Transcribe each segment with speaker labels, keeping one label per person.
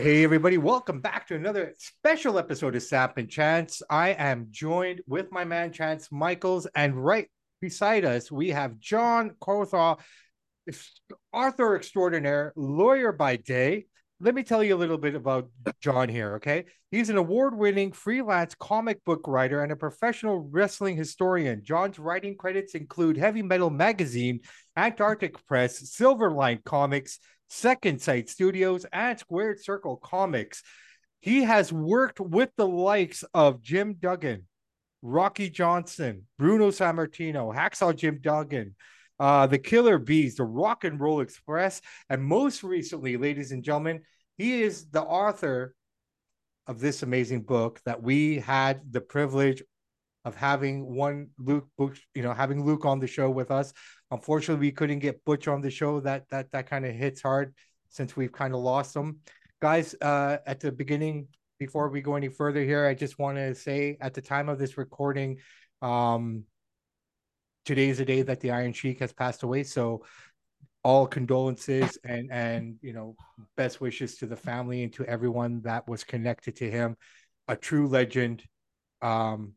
Speaker 1: Hey, everybody, welcome back to another special episode of Samp and Chance. I am joined with my man, Chance Michaels, and right beside us, we have John Crowther, author extraordinaire, lawyer by day. Let me tell you a little bit about John here, okay? He's an award winning freelance comic book writer and a professional wrestling historian. John's writing credits include Heavy Metal Magazine, Antarctic Press, Silverline Comics, Second Sight Studios, and Squared Circle Comics. He has worked with the likes of Jim Duggan, Rocky Johnson, Bruno Sammartino, Hacksaw Jim Duggan, uh, the Killer Bees, the Rock and Roll Express, and most recently, ladies and gentlemen, he is the author of this amazing book that we had the privilege of having one Luke, you know, having Luke on the show with us. Unfortunately, we couldn't get Butch on the show. That that that kind of hits hard since we've kind of lost him. Guys, uh, at the beginning, before we go any further here, I just want to say at the time of this recording, um, today is the day that the Iron Sheik has passed away. So all condolences and and you know best wishes to the family and to everyone that was connected to him. A true legend. Um,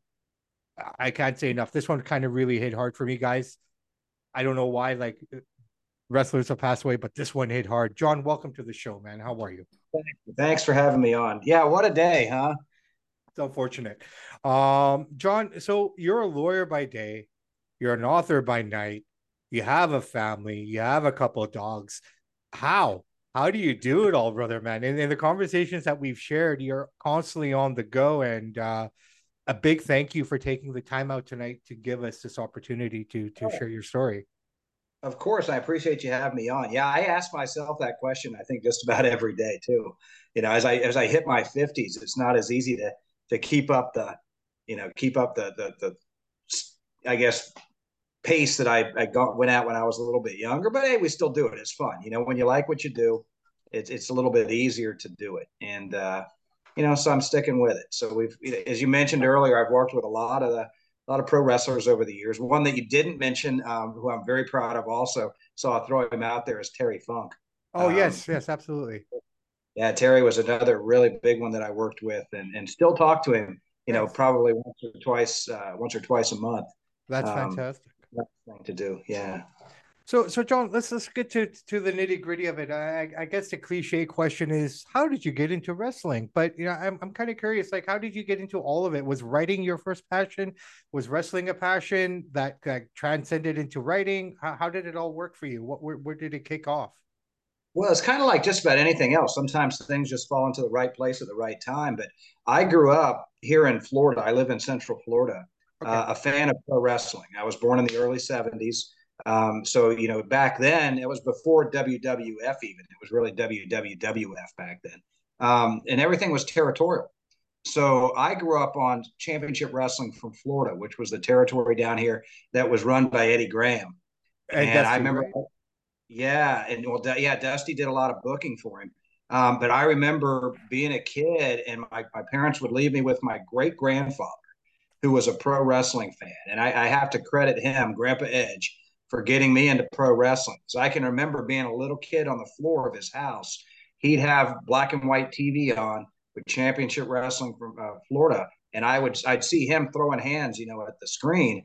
Speaker 1: I can't say enough. This one kind of really hit hard for me, guys. I don't know why, like wrestlers have passed away, but this one hit hard. John, welcome to the show, man. How are you?
Speaker 2: Thanks for having me on. Yeah, what a day, huh?
Speaker 1: It's unfortunate. Um, John, so you're a lawyer by day, you're an author by night, you have a family, you have a couple of dogs. How? How do you do it all, brother, man? In, in the conversations that we've shared, you're constantly on the go and uh a big thank you for taking the time out tonight to give us this opportunity to to share your story.
Speaker 2: Of course, I appreciate you having me on. Yeah, I ask myself that question. I think just about every day too. You know, as I as I hit my fifties, it's not as easy to to keep up the, you know, keep up the the the, I guess, pace that I I got went at when I was a little bit younger. But hey, we still do it. It's fun. You know, when you like what you do, it's it's a little bit easier to do it. And uh, you know, so I'm sticking with it. So we've, as you mentioned earlier, I've worked with a lot of the, a lot of pro wrestlers over the years. One that you didn't mention, um, who I'm very proud of, also, so I'll throw him out there, is Terry Funk.
Speaker 1: Oh um, yes, yes, absolutely.
Speaker 2: Yeah, Terry was another really big one that I worked with, and and still talk to him. You know, probably once or twice, uh, once or twice a month.
Speaker 1: That's um, fantastic.
Speaker 2: Thing to do. Yeah.
Speaker 1: So, so John, let's let's get to to the nitty gritty of it. I, I guess the cliche question is, how did you get into wrestling? But you know, I'm I'm kind of curious. Like, how did you get into all of it? Was writing your first passion? Was wrestling a passion that, that transcended into writing? How, how did it all work for you? What where, where did it kick off?
Speaker 2: Well, it's kind of like just about anything else. Sometimes things just fall into the right place at the right time. But I grew up here in Florida. I live in Central Florida. Okay. Uh, a fan of pro wrestling. I was born in the early '70s. Um, so you know, back then it was before WWF even. It was really WWWF back then, um, and everything was territorial. So I grew up on Championship Wrestling from Florida, which was the territory down here that was run by Eddie Graham. And, and I remember, right? yeah, and well, yeah, Dusty did a lot of booking for him. Um, but I remember being a kid, and my, my parents would leave me with my great grandfather, who was a pro wrestling fan, and I, I have to credit him, Grandpa Edge for getting me into pro wrestling. So I can remember being a little kid on the floor of his house. He'd have black and white TV on with championship wrestling from uh, Florida, and I would I'd see him throwing hands, you know, at the screen,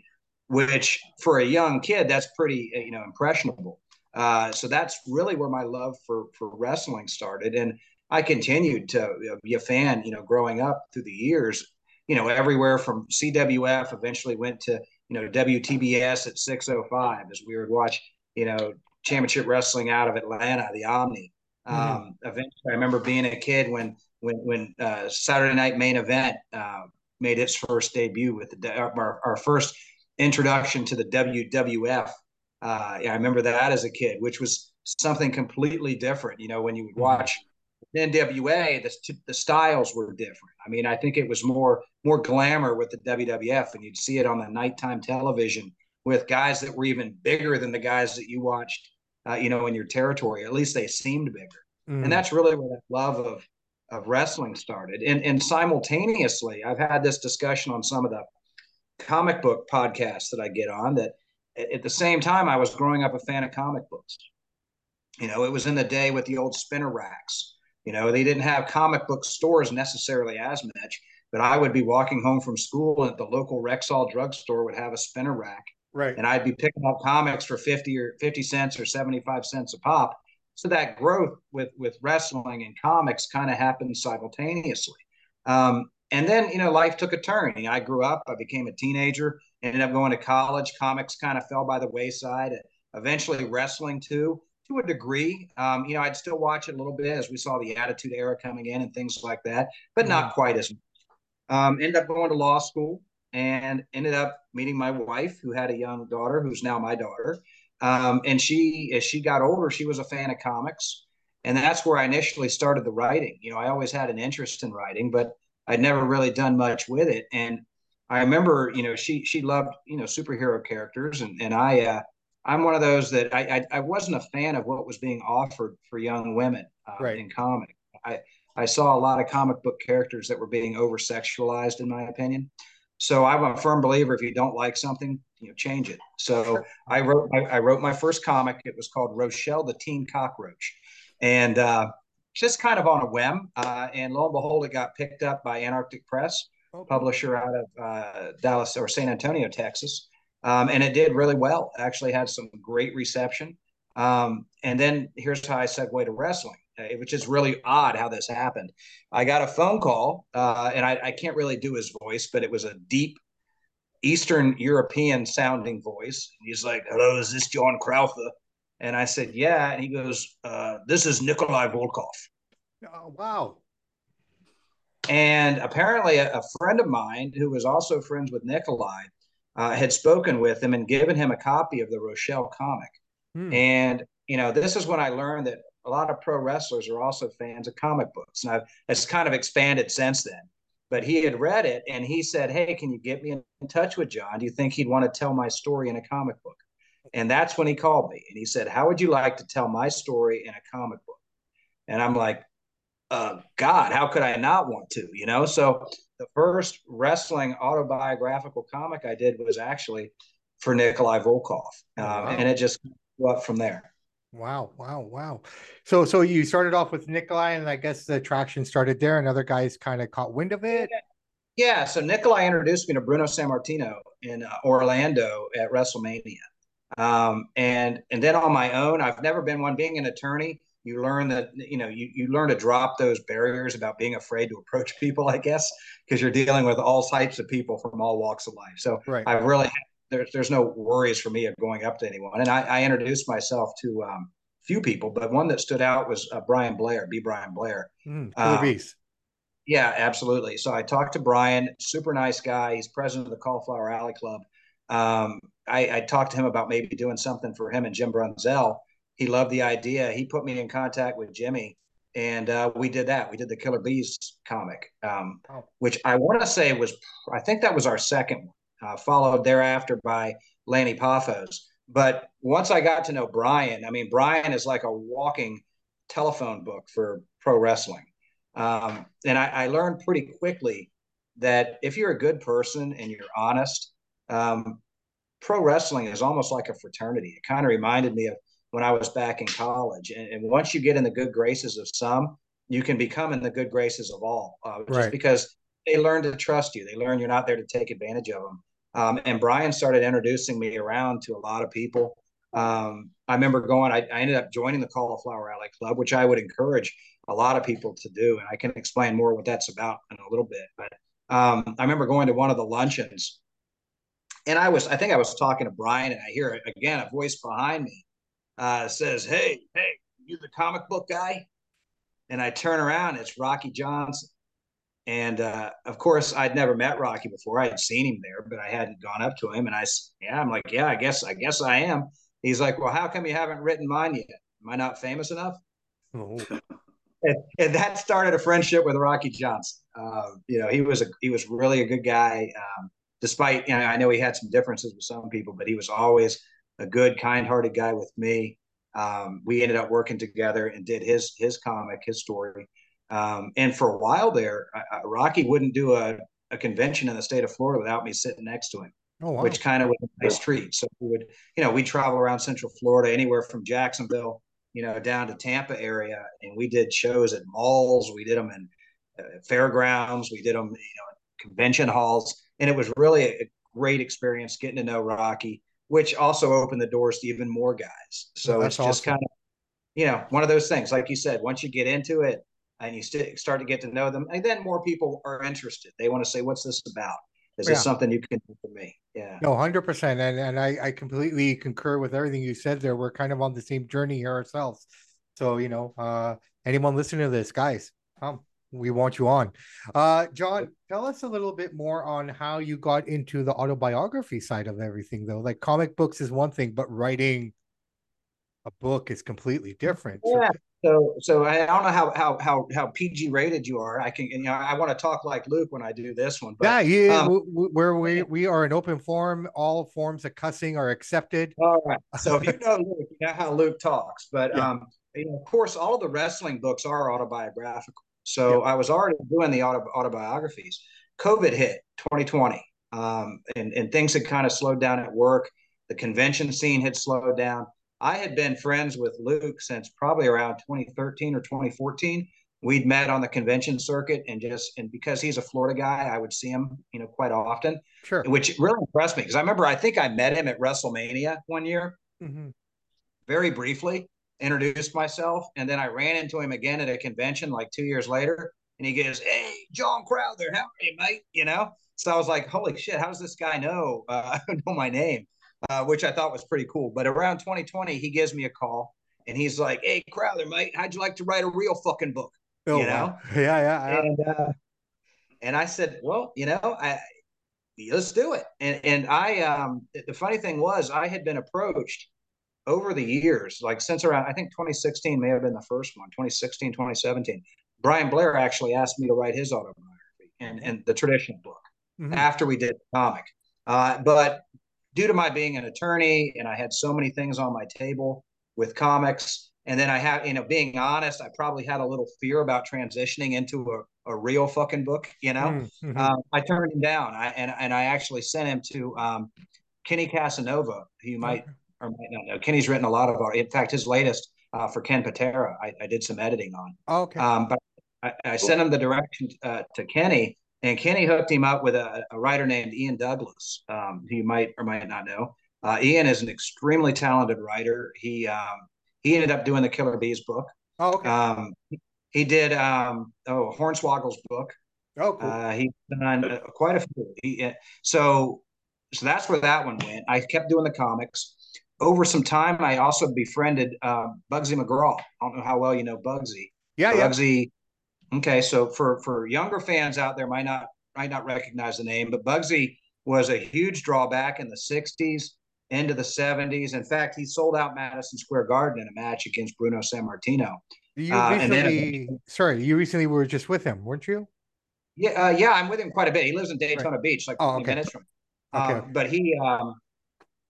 Speaker 2: which for a young kid that's pretty uh, you know impressionable. Uh, so that's really where my love for for wrestling started, and I continued to be a fan, you know, growing up through the years. You know, everywhere from CWF, eventually went to you know, WTBS at 605 as we would watch, you know, championship wrestling out of Atlanta, the Omni. Mm-hmm. Um, eventually, I remember being a kid when when when uh, Saturday Night Main Event uh, made its first debut with the our, our first introduction to the WWF. Uh, yeah, I remember that as a kid, which was something completely different. You know, when you would mm-hmm. NWA, the, the styles were different. I mean, I think it was more more glamour with the WWF, and you'd see it on the nighttime television with guys that were even bigger than the guys that you watched, uh, you know, in your territory. At least they seemed bigger, mm. and that's really where that love of of wrestling started. And and simultaneously, I've had this discussion on some of the comic book podcasts that I get on. That at the same time, I was growing up a fan of comic books. You know, it was in the day with the old spinner racks You know, they didn't have comic book stores necessarily as much, but I would be walking home from school and the local Rexall drugstore would have a spinner rack.
Speaker 1: Right.
Speaker 2: And I'd be picking up comics for 50 or 50 cents or 75 cents a pop. So that growth with with wrestling and comics kind of happened simultaneously. Um, and then, you know, life took a turn. I grew up, I became a teenager, ended up going to college. Comics kind of fell by the wayside. Eventually, wrestling too to a degree. Um, you know, I'd still watch it a little bit as we saw the Attitude Era coming in and things like that, but mm-hmm. not quite as much. Um, ended up going to law school and ended up meeting my wife, who had a young daughter, who's now my daughter. Um, and she, as she got older, she was a fan of comics, and that's where I initially started the writing. You know, I always had an interest in writing, but I'd never really done much with it. And I remember, you know, she she loved you know superhero characters, and and I uh, I'm one of those that I, I, I wasn't a fan of what was being offered for young women uh, right. in comic. I I saw a lot of comic book characters that were being over sexualized, in my opinion. So I'm a firm believer if you don't like something, you know, change it. So I wrote I, I wrote my first comic. It was called Rochelle the Teen Cockroach, and uh, just kind of on a whim. Uh, and lo and behold, it got picked up by Antarctic Press, okay. publisher out of uh, Dallas or San Antonio, Texas um, and it did really well. Actually, had some great reception. Um, and then here's how I segue to wrestling, uh, which is really odd how this happened. I got a phone call, uh, and I, I, can't really do his voice, but it was a deep Eastern European sounding voice. He's like, "Hello, is this John Crowther?" And I said, "Yeah." And he goes, uh, "This is Nikolai Volkov."
Speaker 1: Oh, wow.
Speaker 2: And apparently, a, a friend of mine who was also friends with Nikolai uh, had spoken with him and given him a copy of the Rochelle comic. Hmm. And, you know, this is when I learned that a lot of pro wrestlers are also fans of comic books. And I've, it's kind of expanded since then. But he had read it and he said, Hey, can you get me in touch with John? Do you think he'd want to tell my story in a comic book? And that's when he called me and he said, How would you like to tell my story in a comic book? And I'm like, uh, God, how could I not want to? You know, so the first wrestling autobiographical comic I did was actually for Nikolai Volkov, um, wow. and it just went up from there.
Speaker 1: Wow, wow, wow. So, so you started off with Nikolai, and I guess the traction started there, and other guys kind of caught wind of it.
Speaker 2: Yeah. So Nikolai introduced me to Bruno Sammartino in uh, Orlando at WrestleMania, um, and and then on my own, I've never been one. Being an attorney, you learn that you know you, you learn to drop those barriers about being afraid to approach people i guess because you're dealing with all types of people from all walks of life. So right. i really there's there's no worries for me of going up to anyone. And i, I introduced myself to um, few people but one that stood out was uh, brian blair b. Brian blair.
Speaker 1: Mm, um,
Speaker 2: yeah absolutely. So i talked to brian super nice guy he's president of the cauliflower alley club. Um, I, I talked to him about maybe doing something for him and jim brunzell he loved the idea. He put me in contact with Jimmy, and uh, we did that. We did the Killer Bees comic, um, oh. which I want to say was, I think that was our second one, uh, followed thereafter by Lanny Poffos. But once I got to know Brian, I mean, Brian is like a walking telephone book for pro wrestling. Um, and I, I, learned pretty quickly that if you're a good person and you're honest, um, pro wrestling is almost like a fraternity. It kind of reminded me of when I was back in college. And, and, once you get in the good graces of some, you can become in the good graces of all, uh, just right. because they learn to trust you. They learn you're not there to take advantage of them. Um, and Brian started introducing me around to a lot of people. Um, I remember going, I, I, ended up joining the Cauliflower Alley Club, which I would encourage a lot of people to do. And I can explain more what that's about in a little bit. But um, I remember going to one of the luncheons and I was, I think I was talking to Brian and I hear again a voice behind me uh, says, "Hey, hey, you the comic book guy?" And I turn around, it's Rocky Johnson. And uh, of course, I'd never met Rocky before. I had seen him there, but I hadn't gone up to him. And I, yeah, I'm like, yeah, I guess, I guess I am. He's like, well, how come you haven't written mine yet? Am I not famous enough? Oh. and, and, that started a friendship with Rocky Johnson. Uh, you know, he was a he was really a good guy. Um, despite, you know, I know he had some differences with some people, but he was always a good, kind-hearted guy with me. Um, we ended up working together and did his his comic, his story. Um, and for a while there, I, Rocky wouldn't do a, a convention in the state of Florida without me sitting next to him, oh, wow. which kind of was a nice treat. So we would, you know, we travel around Central Florida, anywhere from Jacksonville you know, down to Tampa area, and we did shows at malls. We did them in uh, fairgrounds. We did them, you know, convention halls, and it was really a great experience getting to know Rocky, which also opened the doors to even more guys. So it's just awesome. kind of, you know, one of those things. Like you said, once you get into it and you st- start to get to know them, and then more people are interested. They want to say, "What's this about?" Is yeah. this something you can do for me? Yeah.
Speaker 1: No, hundred percent, and and I I completely concur with everything you said there. We're kind of on the same journey here ourselves. So you know, uh, anyone listening to this, guys, come we want you on. Uh, John, tell us a little bit more on how you got into the autobiography side of everything, though. Like comic books is one thing, but writing a book is completely different.
Speaker 2: Yeah. So, so I don't know how how how how PG rated you are. I can, you know, I want to talk like Luke when I do this one.
Speaker 1: But, yeah, yeah. Um, where we we are an open forum, all forms of cussing are accepted.
Speaker 2: All right. So if you know Luke, you know how Luke talks. But yeah. um, you know, of course, all the wrestling books are autobiographical. So I was already doing the auto, autobiographies. COVID hit 2020, um, and, and things had kind of slowed down at work. The convention scene had slowed down. I had been friends with Luke since probably around 2013 or 2014. We'd met on the convention circuit, and just and because he's a Florida guy, I would see him, you know, quite often.
Speaker 1: Sure.
Speaker 2: Which really impressed me because I remember I think I met him at WrestleMania one year, mm-hmm. very briefly, introduced myself, and then I ran into him again at a convention like two years later, and he goes, "Hey, John Crowther, how are you, mate?" You know. So I was like, "Holy shit, how does this guy know uh, know my name?" Uh, which I thought was pretty cool. But around 2020, he gives me a call, and he's like, "Hey, Crowther, mate, how'd you like to write a real fucking book?" Oh, you know?
Speaker 1: Yeah, yeah. yeah.
Speaker 2: And uh, and I said, "Well, you know, I." Let's do it. And and I um the funny thing was I had been approached over the years, like since around, I think 2016 may have been the first one, 2016, 2017, Brian Blair actually asked me to write his autobiography and, and the traditional book mm-hmm. after we did the comic. Uh, but due to my being an attorney and I had so many things on my table with comics, and then I have, you know, being honest, I probably had a little fear about transitioning into a, a real fucking book, you know. Mm-hmm. Um, I turned him down, I, and and I actually sent him to um, Kenny Casanova, who you might or might not know. Kenny's written a lot of our. In fact, his latest uh, for Ken Patera, I, I, did some editing on.
Speaker 1: Oh, okay. Um,
Speaker 2: but I, I sent him the direction uh, to Kenny, and Kenny hooked him up with a, a writer named Ian Douglas, um, who you might or might not know. Uh, Ian is an extremely talented writer. He um, he ended up doing the Killer Bees book.
Speaker 1: Oh, okay.
Speaker 2: Um, he did um, oh Hornswoggle's book.
Speaker 1: Oh, cool. Uh,
Speaker 2: he's done uh, quite a few. He, uh, so so that's where that one went. I kept doing the comics over some time, I also befriended uh, Bugsy McGraw. I don't know how well you know Bugsy.
Speaker 1: Yeah,
Speaker 2: Bugsy. Yeah. Okay, so for for younger fans out there, might not might not recognize the name, but Bugsy was a huge drawback in the '60s, into the '70s. In fact, he sold out Madison Square Garden in a match against Bruno Sammartino.
Speaker 1: You uh, recently, then, sorry, you recently were just with him, weren't you?
Speaker 2: Yeah, uh, yeah, I'm with him quite a bit. He lives in Daytona right. Beach, like oh, 20 okay. minutes from. Okay. Um, but he, um,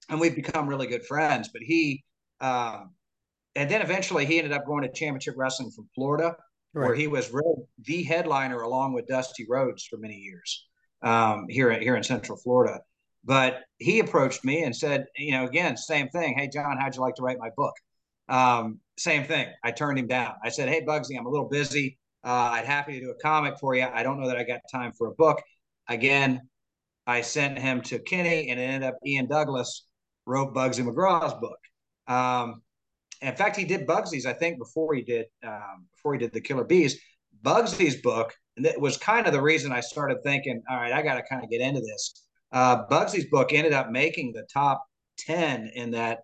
Speaker 2: and we've become really good friends. But he, um, and then eventually he ended up going to Championship Wrestling from Florida, right. where he was really the headliner along with Dusty Rhodes for many years um, here here in Central Florida. But he approached me and said, you know, again, same thing. Hey, John, how'd you like to write my book? Um, same thing. I turned him down. I said, Hey, Bugsy, I'm a little busy. Uh, I'd happy to do a comic for you. I don't know that I got time for a book. Again, I sent him to Kenny, and it ended up Ian Douglas wrote Bugsy McGraw's book. Um, in fact, he did Bugsy's, I think, before he did um, before he did the Killer Bees. Bugsy's book, and that was kind of the reason I started thinking, all right, I got to kind of get into this. Uh, Bugsy's book ended up making the top ten in that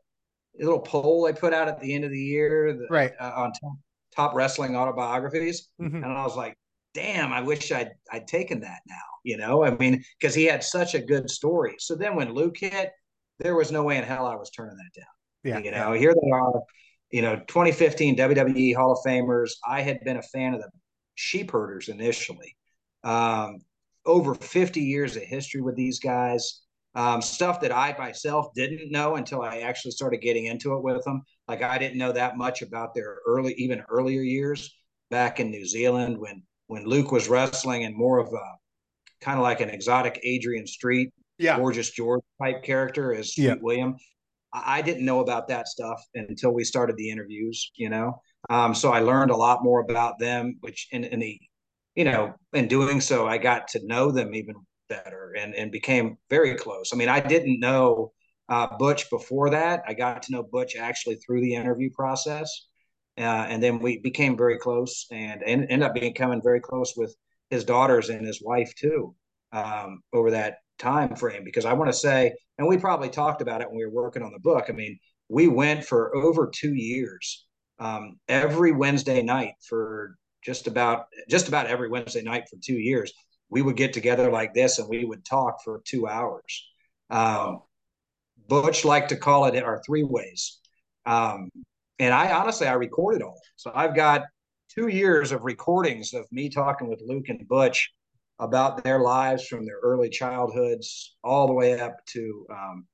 Speaker 2: little poll they put out at the end of the year, the,
Speaker 1: right,
Speaker 2: uh, on top, top, wrestling autobiographies, mm-hmm. and I was like, damn, I wish I'd I'd taken that now. You know, I mean, because he had such a good story. So then when Luke hit, there was no way in hell I was turning that down.
Speaker 1: Yeah.
Speaker 2: You know, yeah. here they are, you know, 2015 WWE Hall of Famers. I had been a fan of the sheep herders initially. Um, over 50 years of history with these guys. Um, stuff that I myself didn't know until I actually started getting into it with them. Like I didn't know that much about their early, even earlier years back in New Zealand when when Luke was wrestling and more of a kind of like an exotic Adrian Street
Speaker 1: yeah.
Speaker 2: gorgeous George type character as Sweet yeah. William. I didn't know about that stuff until we started the interviews, you know. Um, so I learned a lot more about them, which in, in the, you know, in doing so, I got to know them even better and and became very close. I mean, I didn't know uh, Butch before that. I got to know Butch actually through the interview process, uh, and then we became very close and, and ended up becoming very close with his daughters and his wife too um, over that time frame. Because I want to say, and we probably talked about it when we were working on the book. I mean, we went for over two years, um, every Wednesday night for just about just about every Wednesday night for two years. We would get together like this and we would talk for two hours. Um, Butch liked to call it our three ways. Um, and I honestly, I recorded all. So I've got two years of recordings of me talking with Luke and Butch about their lives from their early childhoods all the way up to um,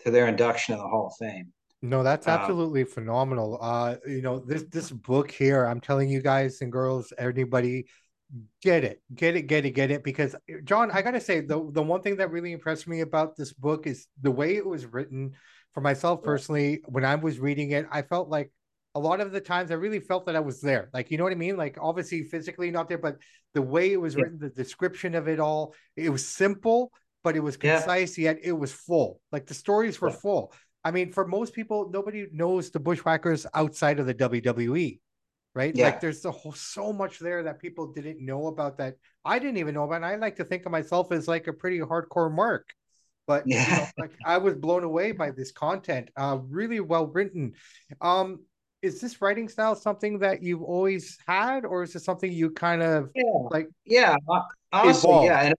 Speaker 2: to their induction in the Hall of Fame.
Speaker 1: No, that's um, absolutely um, phenomenal. Uh, you know, this this book here, I'm telling you guys and girls, anybody, get it, get it, get it, get it. Because John, I gotta say, the the one thing that really impressed me about this book is the way it was written. For myself personally, when I was reading it, I felt like a lot of the times I really felt that I was there. Like, you know what I mean? Like, obviously, physically not there, but the way it was written, the description of it all, it was simple, but it was concise, yeah. yet it was full. Like, the stories were yeah. full. I mean, for most people, nobody knows the Bushwhackers outside of the WWE, right? Yeah. Like, there's the whole, so much there that people didn't know about that I didn't even know about. And I like to think of myself as like a pretty hardcore mark. But yeah. you know, like I was blown away by this content. Uh, really well written. Um, is this writing style something that you've always had, or is it something you kind of
Speaker 2: yeah.
Speaker 1: like?
Speaker 2: Yeah, honestly, evolved? yeah, and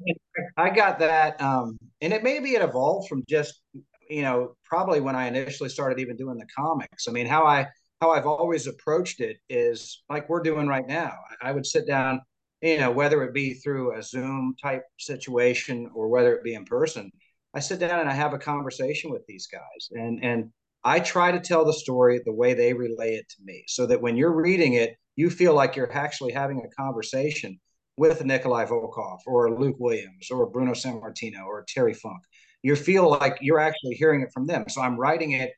Speaker 2: I got that, um, and it maybe it evolved from just you know probably when I initially started even doing the comics. I mean, how I how I've always approached it is like we're doing right now. I would sit down, you know, whether it be through a Zoom type situation or whether it be in person. I sit down and I have a conversation with these guys, and and I try to tell the story the way they relay it to me so that when you're reading it, you feel like you're actually having a conversation with Nikolai Volkov or Luke Williams or Bruno Sammartino or Terry Funk. You feel like you're actually hearing it from them. So I'm writing it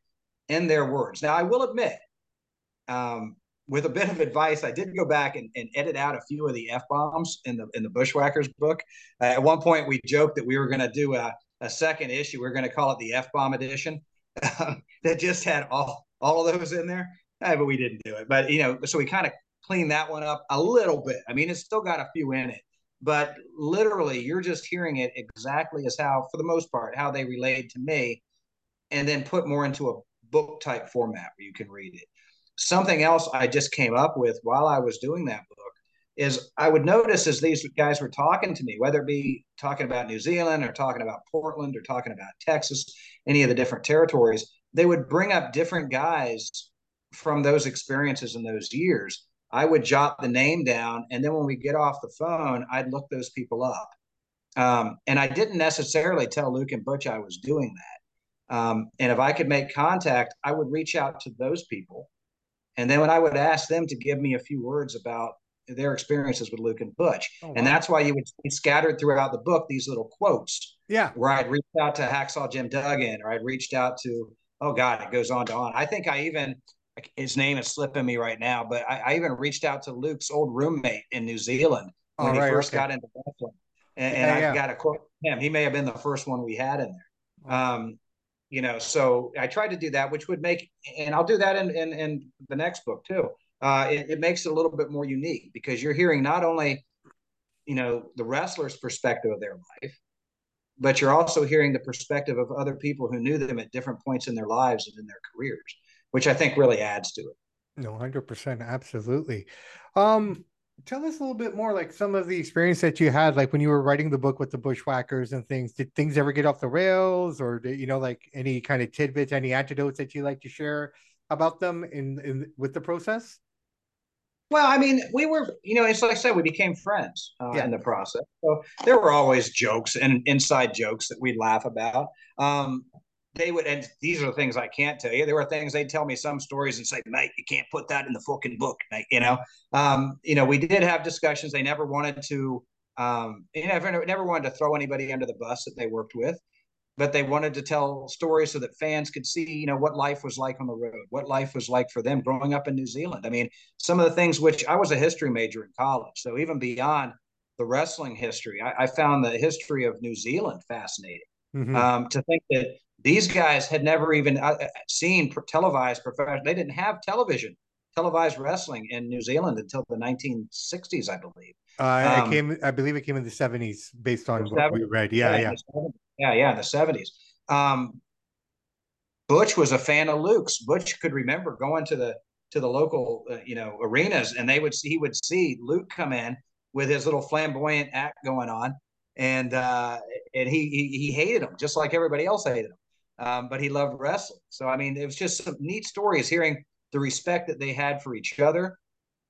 Speaker 2: in their words. Now, I will admit, um, with a bit of advice, I did go back and, and edit out a few of the f bombs in the in the Bushwhackers book. Uh, at one point, we joked that we were going to do a, a second issue. We are going to call it the f bomb edition that just had all all of those in there. Uh, but we didn't do it. But you know, so we kind of cleaned that one up a little bit. I mean, it's still got a few in it, but literally, you're just hearing it exactly as how, for the most part, how they relayed to me, and then put more into a book type format where you can read it. Something else I just came up with while I was doing that book is I would notice as these guys were talking to me, whether it be talking about New Zealand or talking about Portland or talking about Texas, any of the different territories, they would bring up different guys from those experiences in those years. I would jot the name down, and then when we get off the phone, I'd look those people up. Um, and I didn't necessarily tell Luke and Butch I was doing that. Um, and if I could make contact, I would reach out to those people. And then when I would ask them to give me a few words about their experiences with Luke and Butch. Oh, wow. And that's why you would see scattered throughout the book these little quotes.
Speaker 1: Yeah.
Speaker 2: Where I'd reached out to Hacksaw Jim Duggan or I'd reached out to, oh God, it goes on to on. I think I even, his name is slipping me right now, but I, I even reached out to Luke's old roommate in New Zealand when he first okay. got into wrestling. And, and yeah, I yeah. got a quote from him. He may have been the first one we had in there. Um, you know, so I tried to do that, which would make, and I'll do that in, in, in the next book too uh, it, it makes it a little bit more unique because you're hearing not only you know the wrestler's perspective of their life but you're also hearing the perspective of other people who knew them at different points in their lives and in their careers which i think really adds to it.
Speaker 1: No 100% absolutely. Um tell us a little bit more like some of the experience that you had like when you were writing the book with the bushwhackers and things did things ever get off the rails or did, you know like any kind of tidbits any antidotes that you like to share about them in, in with the process
Speaker 2: well, I mean, we were, you know, it's like I said, we became friends uh, yeah. in the process. So there were always jokes and inside jokes that we'd laugh about. Um, they would, and these are the things I can't tell you. There were things they'd tell me some stories and say, "Mate, you can't put that in the fucking book." Mate. You know, um, you know, we did have discussions. They never wanted to, um, you never never wanted to throw anybody under the bus that they worked with. But they wanted to tell stories so that fans could see, you know, what life was like on the road, what life was like for them growing up in New Zealand. I mean, some of the things which I was a history major in college, so even beyond the wrestling history, I, I found the history of New Zealand fascinating. Mm-hmm. Um, to think that these guys had never even uh, uh seen televised professional, they didn't have television televised wrestling in New Zealand until the 1960s, I believe.
Speaker 1: Uh, um, it came, I believe, it came in the 70s, based on what we read. Yeah, yeah,
Speaker 2: yeah, yeah, yeah, in the 70s. Um, Butch was a fan of Luke's. Butch could remember going to the to the local, uh, you know, arenas, and they would see he would see Luke come in with his little flamboyant act going on, and uh, and he, he he hated him just like everybody else hated him, um, but he loved wrestling. So I mean, it was just some neat stories hearing the respect that they had for each other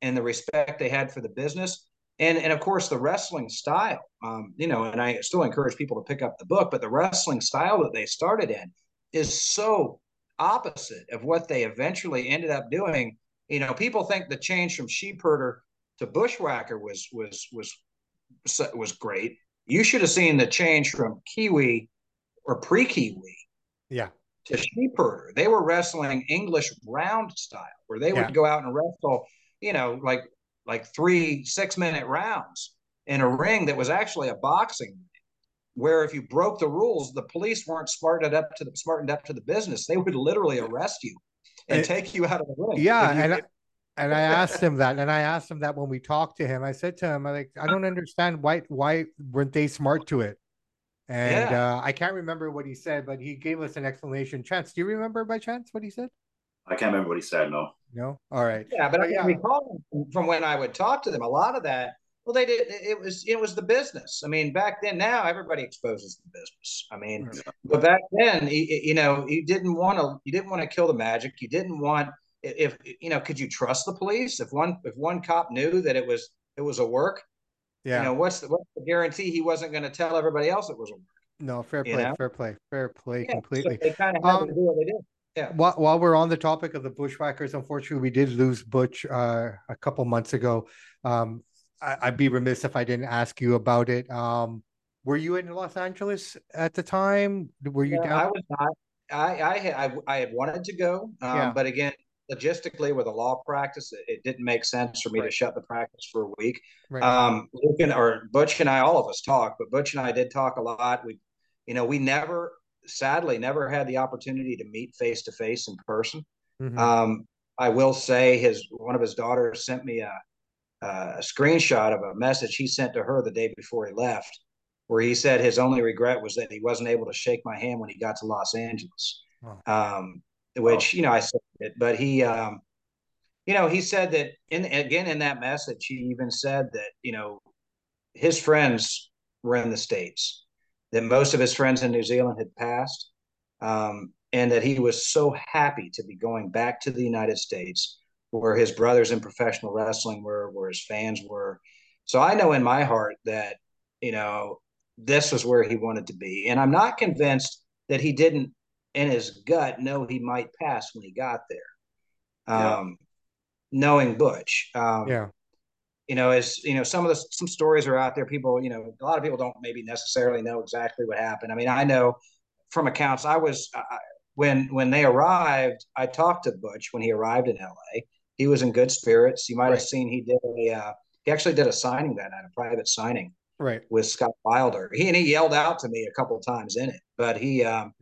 Speaker 2: and the respect they had for the business and and of course the wrestling style um, you know and i still encourage people to pick up the book but the wrestling style that they started in is so opposite of what they eventually ended up doing. You know people think the change from sheep herder to bushwhacker was was was was great. You should have seen the change from kiwi or pre-kiwi
Speaker 1: yeah.
Speaker 2: to sheep herder. They were wrestling English round style, where they would go out and wrestle, you know, like like three six minute rounds in a ring that was actually a boxing ring. Where if you broke the rules, the police weren't smartened up to the smartened up to the business. They would literally arrest you and it, take you out of the ring.
Speaker 1: Yeah,
Speaker 2: you,
Speaker 1: and I, and I asked him that, and I asked him that when we talked to him. I said to him, "I like, I don't understand why why weren't they smart to it? And yeah. uh, I can't remember what he said, but he gave us an explanation. Chance, do you remember by chance what he said?
Speaker 3: I can't remember what he said. No.
Speaker 1: No. All right.
Speaker 2: Yeah, but, but I yeah. recall from when I would talk to them, a lot of that. Well, they did. It was it was the business. I mean, back then. Now everybody exposes the business. I mean, but back then, you know, you didn't want to. You didn't want to kill the magic. You didn't want. If you know, could you trust the police? If one if one cop knew that it was it was a work, yeah. You know, what's the, what's the guarantee he wasn't going to tell everybody else it was a work?
Speaker 1: No, fair play, know? fair play, fair play, yeah, completely.
Speaker 2: So they kind of had um, to do what they did.
Speaker 1: Yeah. While, while we're on the topic of the Bushwhackers, unfortunately, we did lose Butch uh, a couple months ago. Um, I, would be remiss if I didn't ask you about it. Um, were you in Los Angeles at the time? Were you
Speaker 2: yeah,
Speaker 1: down? I
Speaker 2: was not. I I had I, I had wanted to go, um, yeah. but again, logistically with a law practice, it, it didn't make sense for me right. to shut the practice for a week. Right. Um, Luke and, or Butch and I, all of us talk, but Butch and I did talk a lot. We, you know, we never, sadly, never had the opportunity to meet face to face in person. Mm-hmm. Um, I will say his one of his daughters sent me a, a screenshot of a message he sent to her the day before he left, where he said his only regret was that he wasn't able to shake my hand when he got to Los Angeles. Um, which you know I said it, but he, um, you know, he said that in again in that message, he even said that you know his friends were in the states, that most of his friends in New Zealand had passed, um, and that he was so happy to be going back to the United States, where his brothers in professional wrestling were, where his fans were. So I know in my heart that you know this was where he wanted to be, and I'm not convinced that he didn't in his gut know he might pass when he got there. Um, yeah. knowing Butch. Um,
Speaker 1: yeah.
Speaker 2: You know, as you know, some of the some stories are out there. People, you know, a lot of people don't maybe necessarily know exactly what happened. I mean, I know from accounts. I was I, when when they arrived. I talked to Butch when he arrived in L.A. He was in good spirits. You might right. have seen he did a uh, he actually did a signing that night, a private signing,
Speaker 1: right,
Speaker 2: with Scott Wilder. He and he yelled out to me a couple times in it, but he um,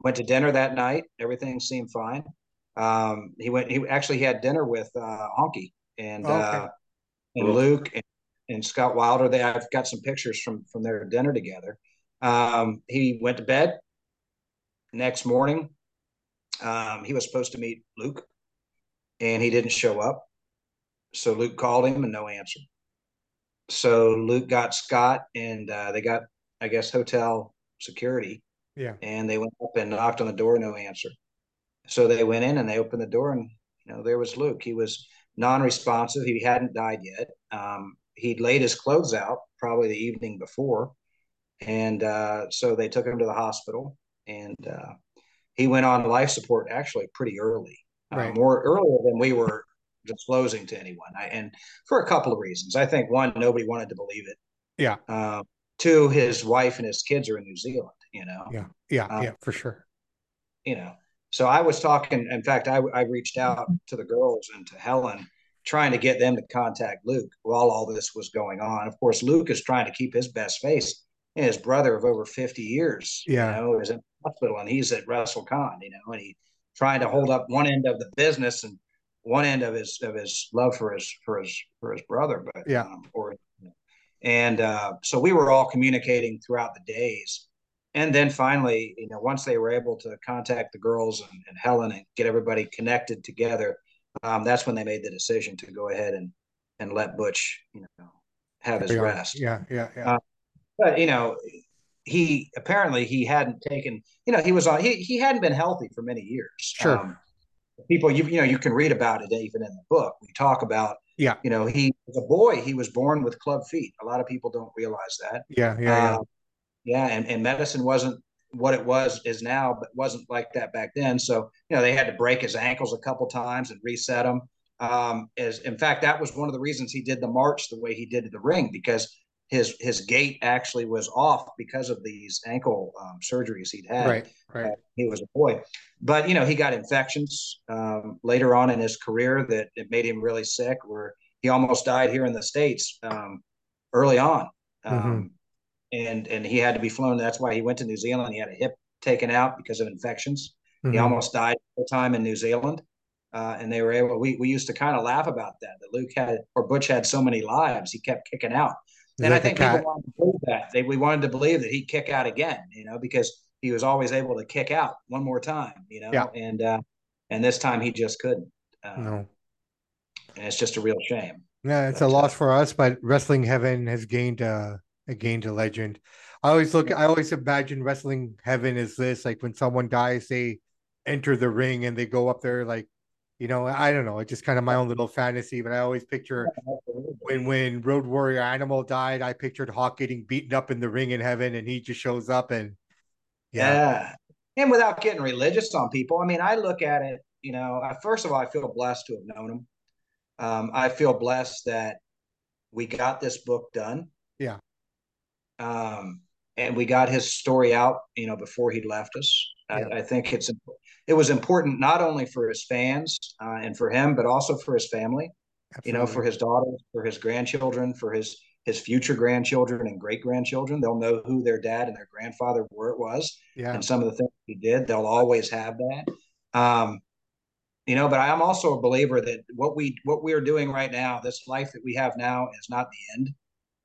Speaker 2: Went to dinner that night. Everything seemed fine. Um, he went. He actually had dinner with uh, Honky and oh, okay. uh, and Luke and, and, Scott Wilder. They I've got some pictures from from their dinner together. Um, he went to bed. Next morning, um, he was supposed to meet Luke, and he didn't show up. So Luke called him and no answer. So Luke got Scott, and uh, they got, I guess, hotel security
Speaker 1: yeah.
Speaker 2: And they went up and knocked on the door, no answer. So they went in and they opened the door, and you know there was Luke. He was non-responsive. He hadn't died yet. Um, he'd laid his clothes out probably the evening before, and uh, so they took him to the hospital, and uh, he went on life support actually pretty early, uh, right. uh, more earlier than we were disclosing to anyone. I, and for a couple of reasons, I think one, nobody wanted to believe it.
Speaker 1: Yeah.
Speaker 2: Uh, two, his wife and his kids are in New Zealand you know.
Speaker 1: Yeah, yeah, um, yeah, for sure.
Speaker 2: You know, so I was talking. In fact, I I reached out to the girls and to Helen, trying to get them to contact Luke while all this was going on. Of course, Luke is trying to keep his best face. And his brother of over 50 years,
Speaker 1: yeah.
Speaker 2: you know, is in the hospital and he's at WrestleCon, you know, and he trying to hold up one end of the business and one end of his of his love for his for his for his brother, but
Speaker 1: yeah, um,
Speaker 2: or and uh, so we were all communicating throughout the days, and then finally, you know, once they were able to contact the girls and, and Helen and get everybody connected together, um, that's when they made the decision to go ahead and and let Butch, you know, have his
Speaker 1: yeah,
Speaker 2: rest.
Speaker 1: Yeah, yeah, yeah. Uh,
Speaker 2: but you know, he apparently he hadn't taken, you know, he was on he he hadn't been healthy for many years.
Speaker 1: Sure. Um,
Speaker 2: people you you know you can read about it even in the book we talk about
Speaker 1: yeah
Speaker 2: you know he was a boy he was born with club feet a lot of people don't realize that
Speaker 1: yeah yeah
Speaker 2: uh, yeah. Yeah and, and medicine wasn't what it was is now but wasn't like that back then so you know they had to break his ankles a couple times and reset them um as in fact that was one of the reasons he did the march the way he did the ring because his his gait actually was off because of these ankle um, surgeries he'd had.
Speaker 1: Right, right. Uh,
Speaker 2: he was a boy, but you know he got infections um, later on in his career that it made him really sick. Where he almost died here in the states um, early on, um, mm-hmm. And and he had to be flown. That's why he went to New Zealand. He had a hip taken out because of infections. Mm-hmm. He almost died the time in New Zealand. Uh, and they were able. We we used to kind of laugh about that. That Luke had or Butch had so many lives, he kept kicking out and I think people wanted to believe that. They, we wanted to believe that he'd kick out again, you know, because he was always able to kick out one more time, you know,
Speaker 1: yeah.
Speaker 2: and uh, and this time he just couldn't.
Speaker 1: Uh, no,
Speaker 2: and it's just a real shame.
Speaker 1: Yeah, it's but, a loss for us, but wrestling heaven has gained uh gained to legend. I always look, I always imagine wrestling heaven is this like when someone dies, they enter the ring and they go up there like you know, I don't know. It's just kind of my own little fantasy, but I always picture when when Road Warrior Animal died, I pictured Hawk getting beaten up in the ring in heaven, and he just shows up and
Speaker 2: yeah. yeah. And without getting religious on people, I mean, I look at it, you know, first of all, I feel blessed to have known him. Um, I feel blessed that we got this book done.
Speaker 1: Yeah.
Speaker 2: Um, and we got his story out, you know, before he left us. Yeah. I, I, think it's it was important not only for his fans uh, and for him, but also for his family. Absolutely. You know, for his daughters, for his grandchildren, for his his future grandchildren and great grandchildren. They'll know who their dad and their grandfather were. It was,
Speaker 1: yeah.
Speaker 2: and some of the things he did. They'll always have that. Um, you know, but I'm also a believer that what we what we are doing right now, this life that we have now, is not the end.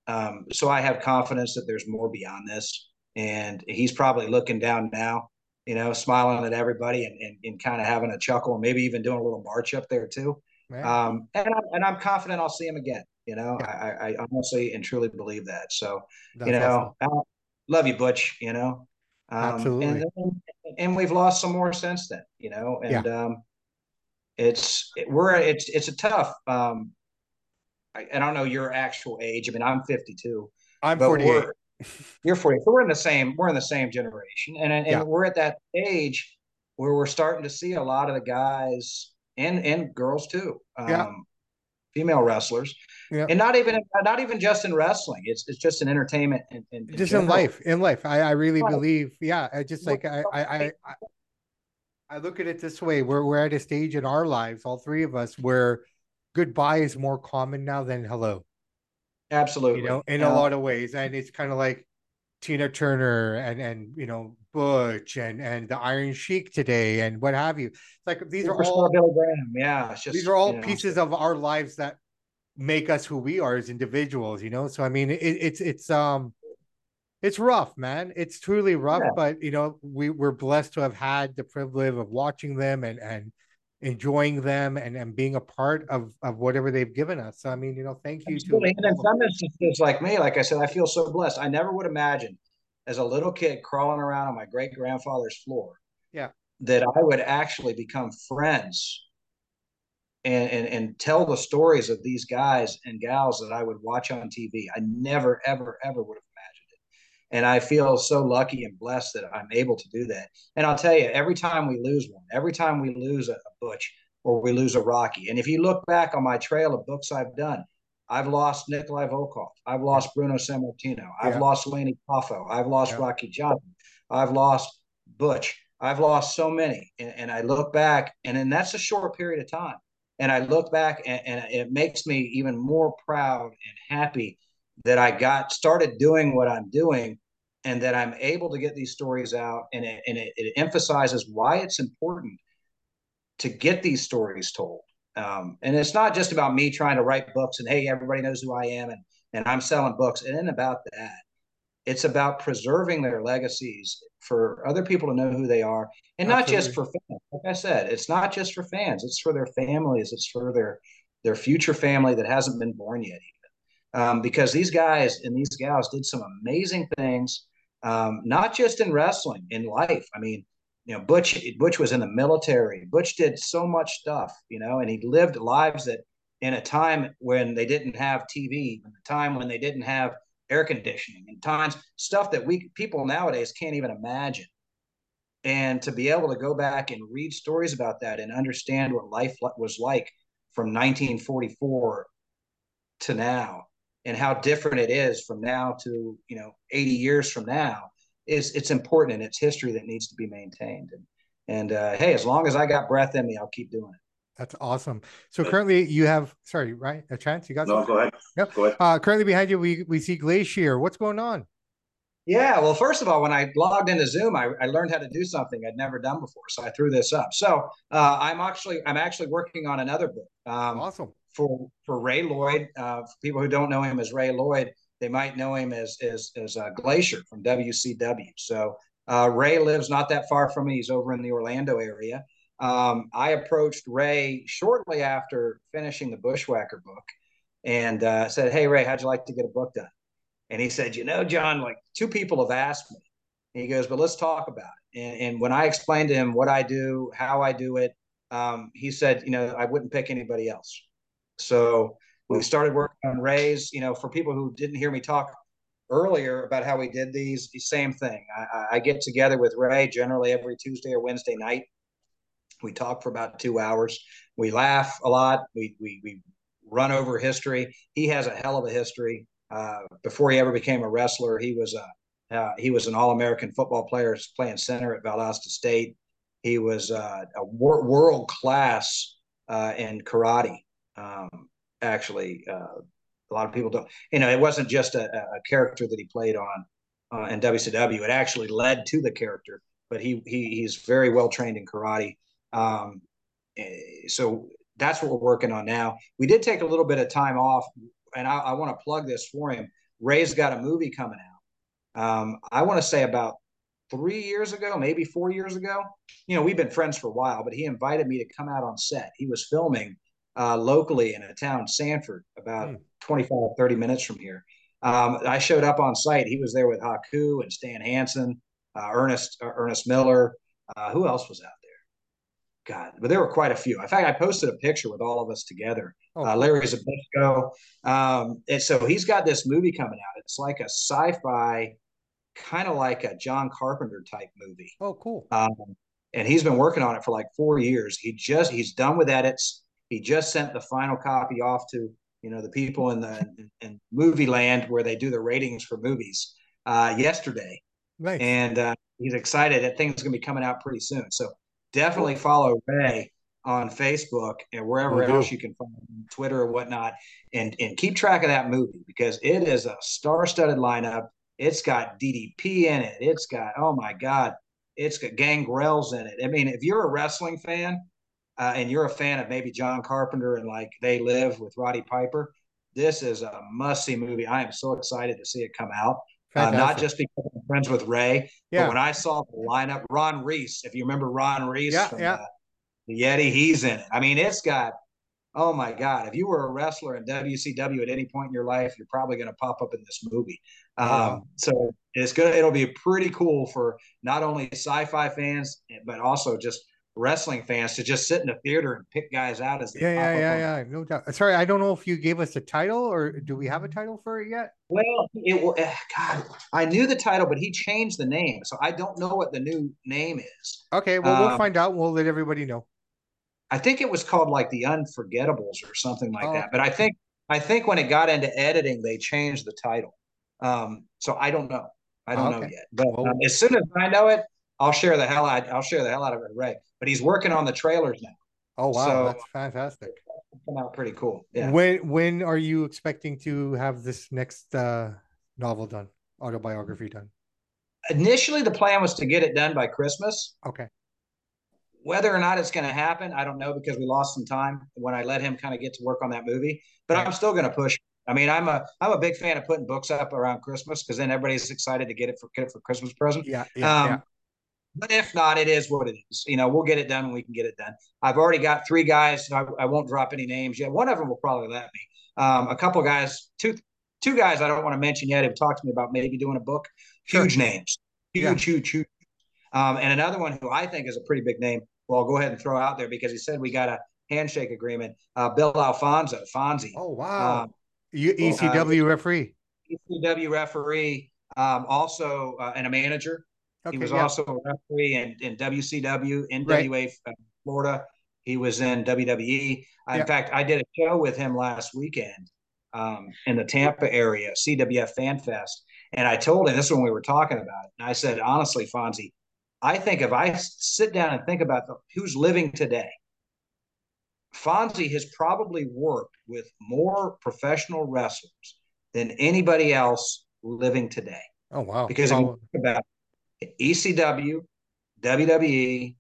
Speaker 2: Um, so I have confidence that there's more beyond this, and he's probably looking down now you know, smiling at everybody and, and, and kind of having a chuckle and maybe even doing a little march up there too. Um, and, I'm, and I'm confident I'll see him again. You know, yeah. I, I honestly and truly believe that. So, That's you know, awesome. love you, Butch, you know.
Speaker 1: Um, Absolutely.
Speaker 2: And, then, and we've lost some more since then, you know, and yeah. um, it's, it, we're, it's, it's a tough, um, I, I don't know your actual age. I mean, I'm 52.
Speaker 1: I'm 48.
Speaker 2: You're 40. So we're in the same we're in the same generation, and and yeah. we're at that age where we're starting to see a lot of the guys and and girls too, um,
Speaker 1: yeah.
Speaker 2: female wrestlers,
Speaker 1: yeah.
Speaker 2: and not even not even just in wrestling. It's it's just in entertainment and
Speaker 1: just general. in life. In life, I I really right. believe. Yeah, I just like I I. I, I I look at it this way: we're we're at a stage in our lives, all three of us, where goodbye is more common now than hello.
Speaker 2: Absolutely.
Speaker 1: You know, in a lot of ways. And it's kind of like Tina Turner and and you know Butch and and the Iron Sheik today and what have you. It's like these are all
Speaker 2: Bill Graham. Yeah,
Speaker 1: just, these are all pieces know. of our lives that make us who we are as individuals. You know, so I mean, it, it's it's um, it's rough, man. It's truly rough, yeah. but you know, we we're blessed to have had the privilege of watching them and and enjoying them and, and being a part of, of whatever they've given us. So, I mean, you know, thank you
Speaker 2: Absolutely. to. And in some instances, like me, like I said, I feel so blessed. I never would imagine as a little kid crawling around on my great grandfather's floor.
Speaker 1: Yeah.
Speaker 2: That I would actually become friends and, and, and tell the stories of these guys and gals that I would watch on TV. I never, ever, ever would have and I feel so lucky and blessed that I'm able to do that. And I'll tell you, every time we lose one, every time we lose a, a Butch or we lose a Rocky, and if you look back on my trail of books I've done, I've lost Nikolai Volkov. I've lost Bruno Sammartino. I've yeah. lost Lanny Poffo. I've lost yeah. Rocky Johnson. I've lost Butch. I've lost so many. And, and I look back, and then that's a short period of time. And I look back, and, and it makes me even more proud and happy that I got started doing what I'm doing and that I'm able to get these stories out. And it, and it, it emphasizes why it's important to get these stories told. Um, and it's not just about me trying to write books and hey, everybody knows who I am and and I'm selling books. It isn't about that. It's about preserving their legacies for other people to know who they are, and Absolutely. not just for fans. Like I said, it's not just for fans. It's for their families. It's for their their future family that hasn't been born yet, even. Um, because these guys and these gals did some amazing things, um, not just in wrestling, in life. I mean, you know, Butch Butch was in the military. Butch did so much stuff, you know, and he lived lives that in a time when they didn't have TV, in a time when they didn't have air conditioning, in times stuff that we people nowadays can't even imagine. And to be able to go back and read stories about that and understand what life was like from 1944 to now and how different it is from now to you know 80 years from now is it's important and it's history that needs to be maintained and and uh, hey as long as i got breath in me i'll keep doing it
Speaker 1: that's awesome. So currently you have sorry, right? A chance you got
Speaker 3: No, go ahead.
Speaker 1: Yep. Go ahead. Uh, currently behind you we we see Glacier. What's going on?
Speaker 2: Yeah, well, first of all, when I logged into Zoom, I, I learned how to do something I'd never done before, so I threw this up. So uh, I'm actually I'm actually working on another book.
Speaker 1: Um, awesome.
Speaker 2: For for Ray Lloyd, uh, for people who don't know him as Ray Lloyd, they might know him as as as uh, Glacier from WCW. So uh, Ray lives not that far from me. He's over in the Orlando area, um, I approached Ray shortly after finishing the Bushwhacker book and uh, said, Hey, Ray, how'd you like to get a book done? And he said, You know, John, like two people have asked me. And he goes, But let's talk about it. And, and, when I explained to him what I do, how I do it, um, he said, You know, I wouldn't pick anybody else. So we started working on Ray's. You know, for people who didn't hear me talk earlier about how we did these, same thing. I, I get together with Ray generally every Tuesday or Wednesday night we talk for about two hours. We laugh a lot. We we we run over history. He has a hell of a history. Uh, before he ever became a wrestler, he was a uh, he was an All American football player, playing center at Valdosta State. He was uh, a wor- world class uh, in karate. Um, actually, uh, a lot of people don't. You know, it wasn't just a, a character that he played on uh, in WCW. It actually led to the character. But he, he he's very well trained in karate. Um, eh, so that's what we're working on now. We did take a little bit of time off, and I, I want to plug this for him. Ray's got a movie coming out. Um, I want to say about three years ago, maybe four years ago. You know, we've been friends for a while, but he invited me to come out on set. He was filming uh, locally in a town, Sanford, about mm. 25, 30 minutes from here. Um, I showed up on site. He was there with Haku and Stan Hansen, uh, Ernest uh, Ernest Miller. Uh, who else was out there? God, but there were quite a few. In fact, I posted a picture with all of us together. Oh, uh, Larry Zbyszko. Um, and so he's got this movie coming out. It's like a sci-fi, kind of like a John Carpenter type movie.
Speaker 1: Oh, cool.
Speaker 2: Um, and he's been working on it for like four years. He just he's done with edits. He just sent the final copy off to you know the people in the in, in movie land where they do the ratings for movies uh, yesterday.
Speaker 1: Right.
Speaker 2: And uh, he's excited that thing's are going to be coming out pretty soon. So definitely follow Ray on Facebook and wherever else you can find him, Twitter or whatnot, and and keep track of that movie because it is a star-studded lineup. It's got DDP in it. It's got oh my god, it's got Gangrel's in it. I mean, if you're a wrestling fan uh, and you're a fan of maybe John Carpenter and like They Live with Roddy Piper, this is a must-see movie. I am so excited to see it come out. Uh, not just because I'm friends with Ray, yeah. but when I saw the lineup, Ron Reis, if you remember Ron Reis
Speaker 1: yeah, from yeah.
Speaker 2: The, the Yeti, he's in it. I mean, it's got, oh my God, if you were a wrestler in WCW at any point in your life, you're probably going to pop up in this movie. Um, So it's gonna, it'll be pretty cool for not only sci-fi fans, but also just wrestling fans to just sit in the theater and pick guys out as
Speaker 1: yeah yeah yeah yeah no doubt. Sorry i don't know if you gave us a title or do we have a title for it yet?
Speaker 2: Well it will eh, god i knew the title but he changed the name so i don't know what the new name is.
Speaker 1: Okay well um, we'll find out we'll let everybody know.
Speaker 2: I think it was called like the unforgettables or something like oh. that but i think i think when it got into editing they changed the title. Um so i don't know. I don't okay. know yet, but um, as soon as I know it, I'll share the hell out. I'll share the hell out of it, Ray. But he's working on the trailers now.
Speaker 1: Oh wow, so, that's fantastic.
Speaker 2: Come out pretty cool. Yeah.
Speaker 1: When when are you expecting to have this next uh, novel done, autobiography done?
Speaker 2: Initially, the plan was to get it done by Christmas.
Speaker 1: Okay.
Speaker 2: Whether or not it's going to happen, I don't know because we lost some time when I let him kind of get to work on that movie. But right. I'm still going to push. I mean, I'm a I'm a big fan of putting books up around Christmas because then everybody's excited to get it for get it for Christmas present.
Speaker 1: Yeah, yeah, um, yeah.
Speaker 2: But if not, it is what it is. You know, we'll get it done when we can get it done. I've already got three guys. I, I won't drop any names yet. One of them will probably let me. Um, a couple guys, two two guys I don't want to mention yet have talked to me about maybe doing a book. Huge sure. names, huge, yeah. huge, huge. Um, and another one who I think is a pretty big name. Well, I'll go ahead and throw out there because he said we got a handshake agreement. Uh, Bill Alfonso, Fonzie.
Speaker 1: Oh wow, um, ECW uh, referee.
Speaker 2: ECW referee. Um, also, uh, and a manager. Okay, he was yeah. also a referee in, in WCW, NWA right. Uh, Florida. He was in WWE. Yeah. In fact, I did a show with him last weekend um, in the Tampa area, CWF Fan Fest. And I told him this is when we were talking about it. And I said, honestly, Fonzie, I think if I sit down and think about the, who's living today, Fonzie has probably worked with more professional wrestlers than anybody else living today.
Speaker 1: Oh wow!
Speaker 2: Because think about ECW, WWE,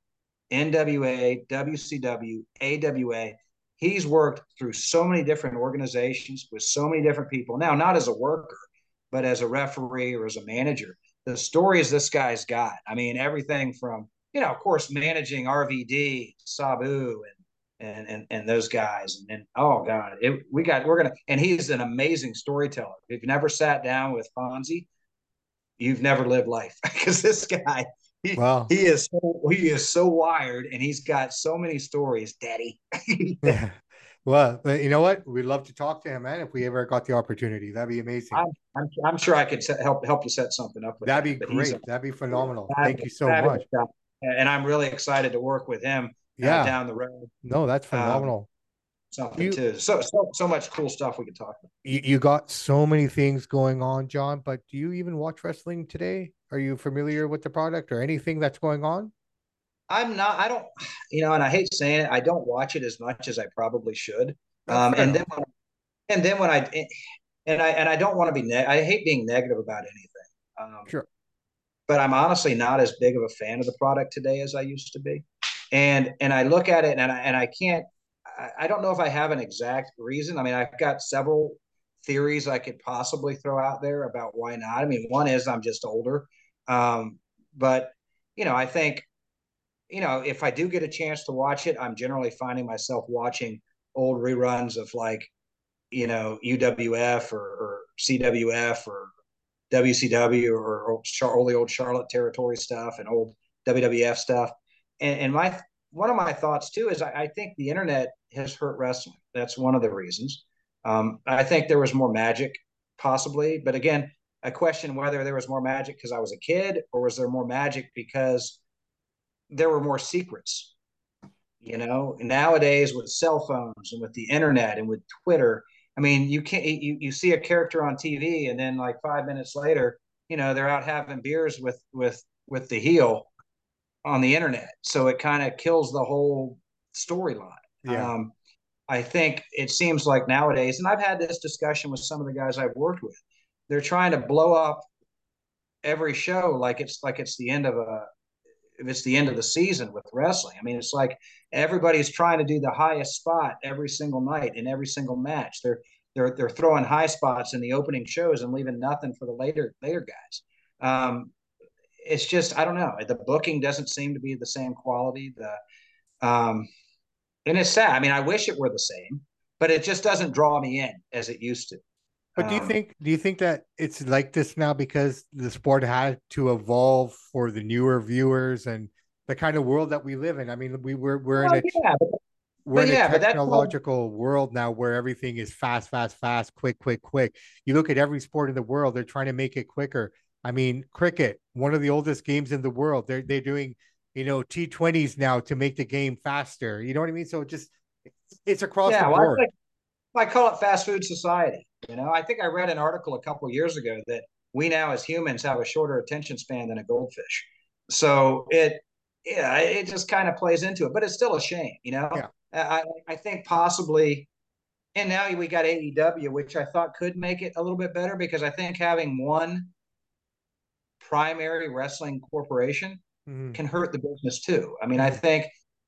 Speaker 2: NWA, WCW, AWA. He's worked through so many different organizations with so many different people. Now, not as a worker, but as a referee or as a manager. The stories this guy's got. I mean, everything from, you know, of course, managing RVD, Sabu, and and and, and those guys. And, and oh god, it, we got we're gonna. And he's an amazing storyteller. If you've never sat down with Fonzie, you've never lived life because this guy he, wow. he is so, he is so wired and he's got so many stories daddy.
Speaker 1: Yeah well you know what? We'd love to talk to him man if we ever got the opportunity. That'd be amazing.
Speaker 2: I'm, I'm, I'm sure i could set, help help you set something up
Speaker 1: that'd be great. that'd be phenomenal. thank you so much.
Speaker 2: and i'm really excited to work with him uh, yeah. Uh, down the road.
Speaker 1: No that's um, phenomenal
Speaker 2: something you, too. So, so so much cool stuff we could talk about.
Speaker 1: You, you got so many things going on, John. But do you even watch wrestling today? Are you familiar with the product or anything that's going on?
Speaker 2: I'm not. I don't. You know, and I hate saying it. I don't watch it as much as I probably should. Um, and then, when, and then when I and I and I don't want to be. Ne- I hate being negative about anything.
Speaker 1: Um, sure.
Speaker 2: But I'm honestly not as big of a fan of the product today as I used to be. And and I look at it and I and I can't I don't know if I have an exact reason. I mean, I've got several theories I could possibly throw out there about why not. I mean, one is I'm just older. Um, but, you know, I think, you know, if I do get a chance to watch it, I'm generally finding myself watching old reruns of like, you know, UWF or, or CWF or WCW or, or all the old Charlotte territory stuff and old WWF stuff. And, and my one of my thoughts too is I, I, think the internet has hurt wrestling. That's one of the reasons. Um, I think there was more magic, possibly, but again, I question whether there was more magic because I was a kid or was there more magic because there were more secrets. You know, nowadays with cell phones and with the internet and with Twitter, I mean, you can't you you see a character on TV and then like five minutes later, you know, they're out having beers with with with the heel on the internet. So it kind of kills the whole storyline. Yeah. Um, I think it seems like nowadays, and I've had this discussion with some of the guys I've worked with, they're trying to blow up every show like it's like it's the end of a if it's the end of the season with wrestling. I mean, it's like everybody's trying to do the highest spot every single night in every single match. They're they're they're throwing high spots in the opening shows and leaving nothing for the later later guys. Um, it's just I don't know. The booking doesn't seem to be the same quality. The um, and it's sad. I mean, I wish it were the same, but it just doesn't draw me in as it used to.
Speaker 1: But do you um, think do you think that it's like this now because the sport had to evolve for the newer viewers and the kind of world that we live in? I mean, we we're we're well, in a yeah, but, we're in yeah, a technological world now where everything is fast, fast, fast, quick, quick, quick. You look at every sport in the world; they're trying to make it quicker. I mean, cricket, one of the oldest games in the world. They're they're doing, you know, T20s now to make the game faster. You know what I mean? So it just it's across yeah, the well, board.
Speaker 2: I, I call it fast food society. You know, I think I read an article a couple years ago that we now as humans have a shorter attention span than a goldfish. So it, yeah, it just kind of plays into it, but it's still a shame, you know.
Speaker 1: Yeah.
Speaker 2: I I think possibly, and now we got AEW, which I thought could make it a little bit better because I think having one primary wrestling corporation
Speaker 1: Mhm.
Speaker 2: can hurt the business too. I mean, I think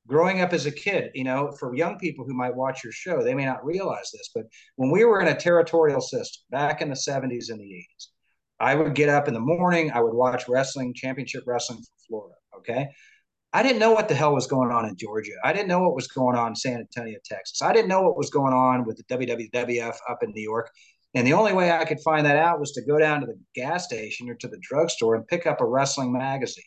Speaker 2: growing up as a kid, you know, for young people who might watch your show, they may not realize this, but when we were in a territorial system back in the 70s and the 80s, I would get up in the morning, I would watch wrestling, championship wrestling from Florida. Okay. I didn't know what the hell was going on in Georgia. I didn't know what was going on in San Antonio, Texas. I didn't know what was going on with the WWF up in New York. And the only way I could find that out was to go down to the gas station or to the drugstore and pick up a wrestling magazine.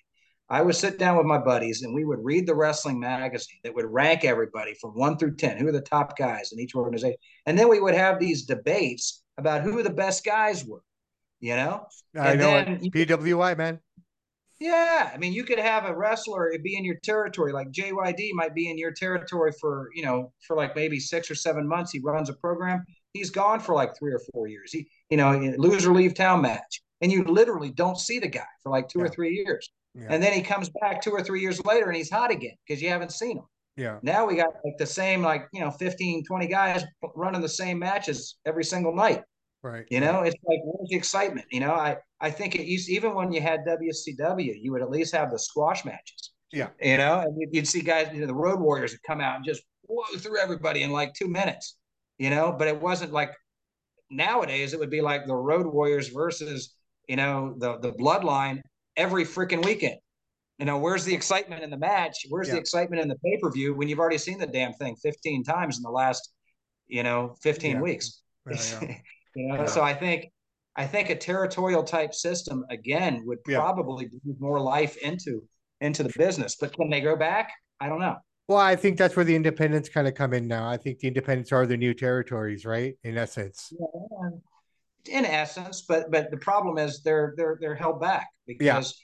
Speaker 2: I would sit down with my buddies and we would read the wrestling magazine that would rank everybody from one through 10, who are the top guys in each organization. And then we would have these debates about who the best guys were, you know?
Speaker 1: I
Speaker 2: And
Speaker 1: know
Speaker 2: then
Speaker 1: PWI, man.
Speaker 2: Yeah, I mean, you could have a wrestler be in your territory, like JYD might be in your territory for you know for like maybe six or seven months. He runs a program. He's gone for like three or four years. He, you know, loser leave town match, and you literally don't see the guy for like two or three years,
Speaker 1: Yeah.
Speaker 2: and then he comes back two or three years later, and he's hot again because you haven't seen him.
Speaker 1: Yeah.
Speaker 2: Now we got like the same like you know 15, 20 guys running the same matches every single night.
Speaker 1: Right.
Speaker 2: You know, it's like where's the excitement? You know, I I think it used even when you had WCW, you would at least have the squash matches.
Speaker 1: Yeah.
Speaker 2: You know, and you'd, you'd see guys, you know, the Road Warriors would come out and just blow through everybody in like two minutes. You know, but it wasn't like nowadays. It would be like the Road Warriors versus you know the the Bloodline every freaking weekend. You know, where's the excitement in the match? Where's
Speaker 1: Yeah.
Speaker 2: the excitement in the pay per view when you've already seen the damn thing 15 times in the last, you know, 15
Speaker 1: Yeah.
Speaker 2: weeks?
Speaker 1: Yeah,
Speaker 2: you know, so I think I think a territorial type system again would probably breathe more life into into the business. But can they go back? I don't know.
Speaker 1: Well, I think that's where the independents kind of come in now. I think the independents are the new territories, right? In essence.
Speaker 2: In essence, but but the problem is they're they're they're held back because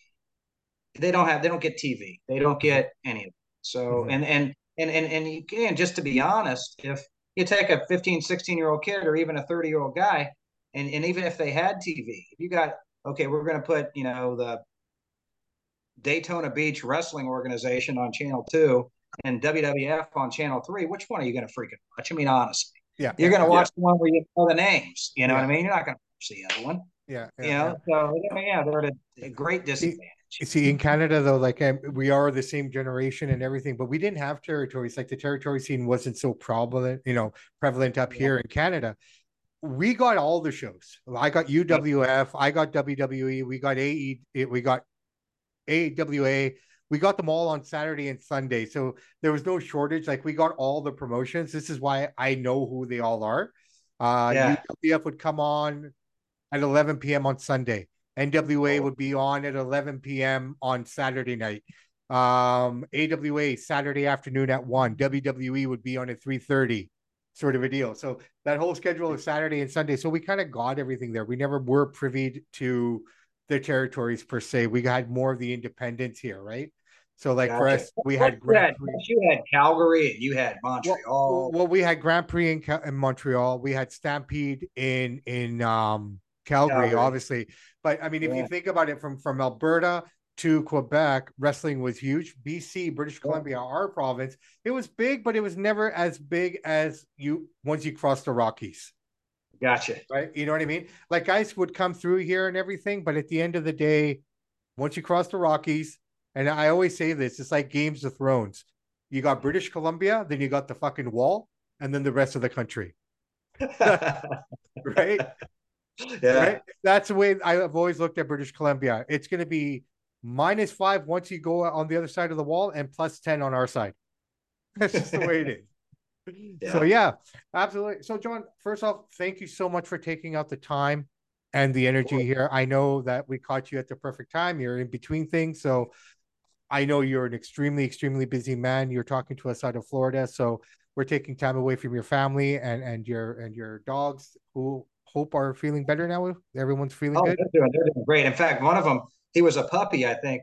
Speaker 2: they don't have they don't get TV. They don't get any of it. So
Speaker 1: Mhm.
Speaker 2: and and and and and you can just to be honest, if you take a 15, 16 year old kid or even a 30 year old guy, and, and even if they had TV, if you got okay, we're gonna put, you know, the Daytona Beach Wrestling Organization on channel two and WWF on channel three, which one are you gonna freaking watch? I mean, honestly.
Speaker 1: Yeah.
Speaker 2: You're gonna
Speaker 3: Yeah.
Speaker 2: watch the one where you know the names, you know
Speaker 1: Yeah.
Speaker 2: what I mean? You're not gonna watch the other one.
Speaker 1: Yeah.
Speaker 2: You know, so yeah, they're at a, great disadvantage.
Speaker 1: You see, in Canada, though, like um, we are the same generation and everything, but we didn't have territories. Like the territory scene wasn't so prevalent, you know, prevalent up
Speaker 2: Yeah.
Speaker 1: here in Canada. We got all the shows. I got UWF, I got WWE, we got AE, we got AWA, we got them all on Saturday and Sunday. So there was no shortage. Like we got all the promotions. This is why I know who they all are. Uh,
Speaker 2: Yeah.
Speaker 1: UWF would come on at 11 p.m. on Sunday. NWA would be on at 11 p.m. on Saturday night. Um, AWA Saturday afternoon at one. WWE would be on at 3:30, sort of a deal. So that whole schedule of Saturday and Sunday. So we kind of got everything there. We never were privy to the territories per se. We had more of the independents here, right? So like for us, we had Grand Prix.
Speaker 2: you had Calgary and you had Montreal.
Speaker 1: Well, we had Grand Prix in, in Montreal. We had Stampede in in um Calgary,
Speaker 2: Calgary.
Speaker 1: obviously. But I mean, if
Speaker 2: Yeah.
Speaker 1: you think about it, from from Alberta to Quebec, wrestling was huge. BC, British
Speaker 2: Yeah.
Speaker 1: Columbia, our province, it was big, but it was never as big as you once you crossed the Rockies,
Speaker 2: Gotcha.
Speaker 1: right? You know what I mean? Like guys would come through here and everything, but at the end of the day, once you cross the Rockies, and I always say this, it's like Games of Thrones. You got British Columbia, then you got the fucking wall, and then the rest of the country, right?
Speaker 2: yeah.
Speaker 1: right? That's the way I've always looked at British Columbia. It's going to be minus five once you go on the other side of the wall, and plus ten on our side. That's just the way it is. So yeah, absolutely. So John, first off, thank you so much for taking out the time and the energy here. I know that we caught you at the perfect time. You're in between things, so I know you're an extremely, extremely busy man. You're talking to us out of Florida, so we're taking time away from your family and and your and your dogs who hope are feeling better now. Everyone's feeling
Speaker 2: Oh,
Speaker 1: good.
Speaker 2: they're doing, they're doing great. In fact, one of them, he was a puppy, I think.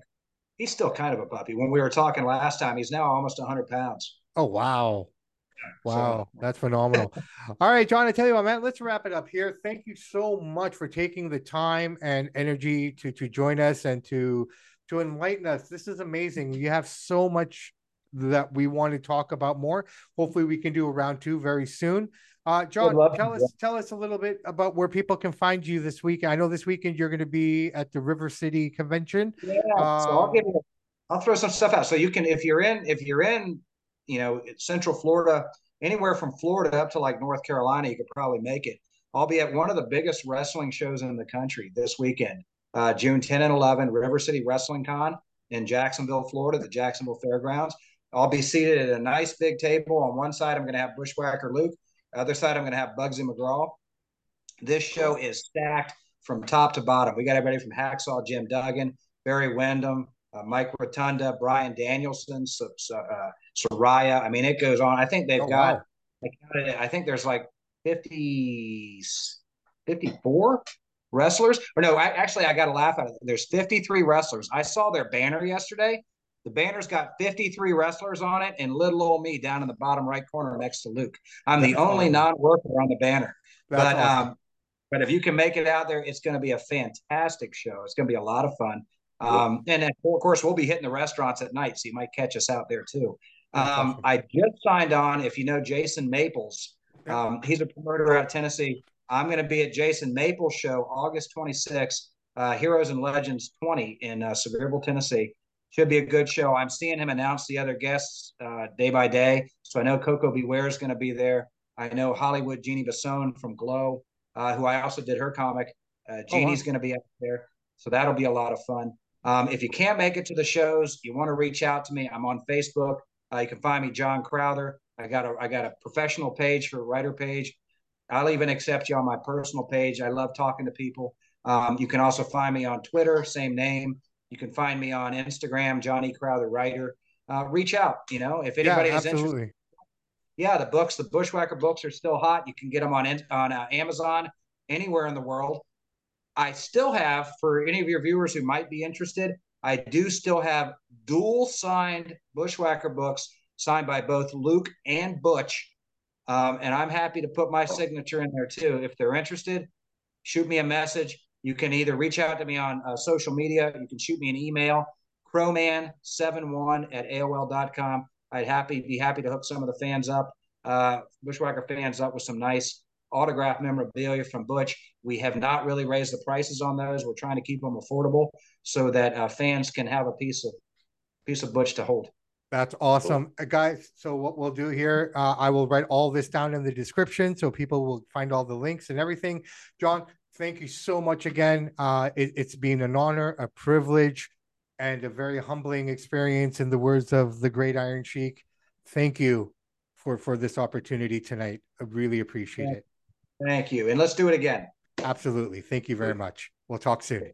Speaker 2: He's still kind of a puppy. When we were talking last time, he's now almost 100 pounds.
Speaker 1: Oh wow. Wow, so. that's phenomenal. All right, John, I tell you what, man, let's wrap it up here. Thank you so much for taking the time and energy to to join us and to to enlighten us. This is amazing. You have so much that we want to talk about more. Hopefully, we can do a round two very soon. Uh, John, tell us tell us a little bit about where people can find you this week. I know this weekend you're going to be at the River City Convention.
Speaker 2: Yeah, um, so I'll um, give you. I'll throw some stuff out. So you can, if you're in, if you're in, you know, Central Florida, anywhere from Florida up to like North Carolina, you could probably make it. I'll be at one of the biggest wrestling shows in the country this weekend, uh, June 10 and 11, River City Wrestling Con in Jacksonville, Florida, the Jacksonville Fairgrounds. I'll be seated at a nice big table. On one side, I'm going to have Bushwhacker Luke. Other side, I'm going to have Bugsy McGraw. This show is stacked from top to bottom. We got everybody from Hacksaw Jim Duggan, Barry Windham, uh, Mike Rotunda, Bryan Danielson, so, so, uh, Saraya. I mean, it goes on. I think they've oh, got, wow. I, counted, it, I think there's like 50, 54 wrestlers. Or no, I, actually, I got to laugh at it. There's 53 wrestlers. I saw their banner yesterday. The banner's got 53 wrestlers on it, and little old me down in the bottom right corner next to Luke. I'm That's the only awesome. non-worker on the banner. That's but awesome. um, but if you can make it out there, it's going to be a fantastic show. It's going to be a lot of fun. Um, and then, of course, we'll be hitting the restaurants at night, so you might catch us out there too. Um, I just signed on. If you know Jason Maples, um, he's a promoter out of Tennessee. I'm going to be at Jason Maples' show August 26th, uh, Heroes and Legends 20 in uh, Sevierville, Tennessee. Should be a good show. I'm seeing him announce the other guests uh, day by day. So I know Koko B. Ware is going to be there. I know Hollywood Jeannie Basone from Glow, uh, who I also did her comic. Uh, Jeannie's oh, wow. going to be up there. So that'll be a lot of fun. Um, if you can't make it to the shows, you want to reach out to me. I'm on Facebook. Uh, you can find me, John Crowther. I got a I got a professional page for writer page. I'll even accept you on my personal page. I love talking to people. Um, you can also find me on Twitter, same name. You can find me on Instagram, Johnny Crowther Writer. Uh, reach out. You know, if anybody yeah, is interested. Yeah, the books, the Bushwhacker books are still hot. You can get them on on uh, Amazon anywhere in the world. I still have, for any of your viewers who might be interested, I do still have dual signed Bushwhacker books signed by both Luke and Butch. Um, and I'm happy to put my signature in there too. If they're interested, shoot me a message. You can either reach out to me on uh, social media. You can shoot me an email, crowman71 at AOL.com. I'd happy be happy to hook some of the fans up, uh, Bushwhacker fans up with some nice autograph memorabilia from Butch. We have not really raised the prices on those. We're trying to keep them affordable so that uh, fans can have a piece of piece of Butch to hold.
Speaker 1: That's awesome, cool. uh, guys. So what we'll do here, uh, I will write all this down in the description so people will find all the links and everything. John, thank you so much again. Uh, it, it's been an honor, a privilege, and a very humbling experience. In the words of the great Iron Sheik, thank you for for this opportunity tonight. I really appreciate
Speaker 2: thank,
Speaker 1: it.
Speaker 2: Thank you. And let's do it again.
Speaker 1: Absolutely. Thank you very much. We'll talk soon.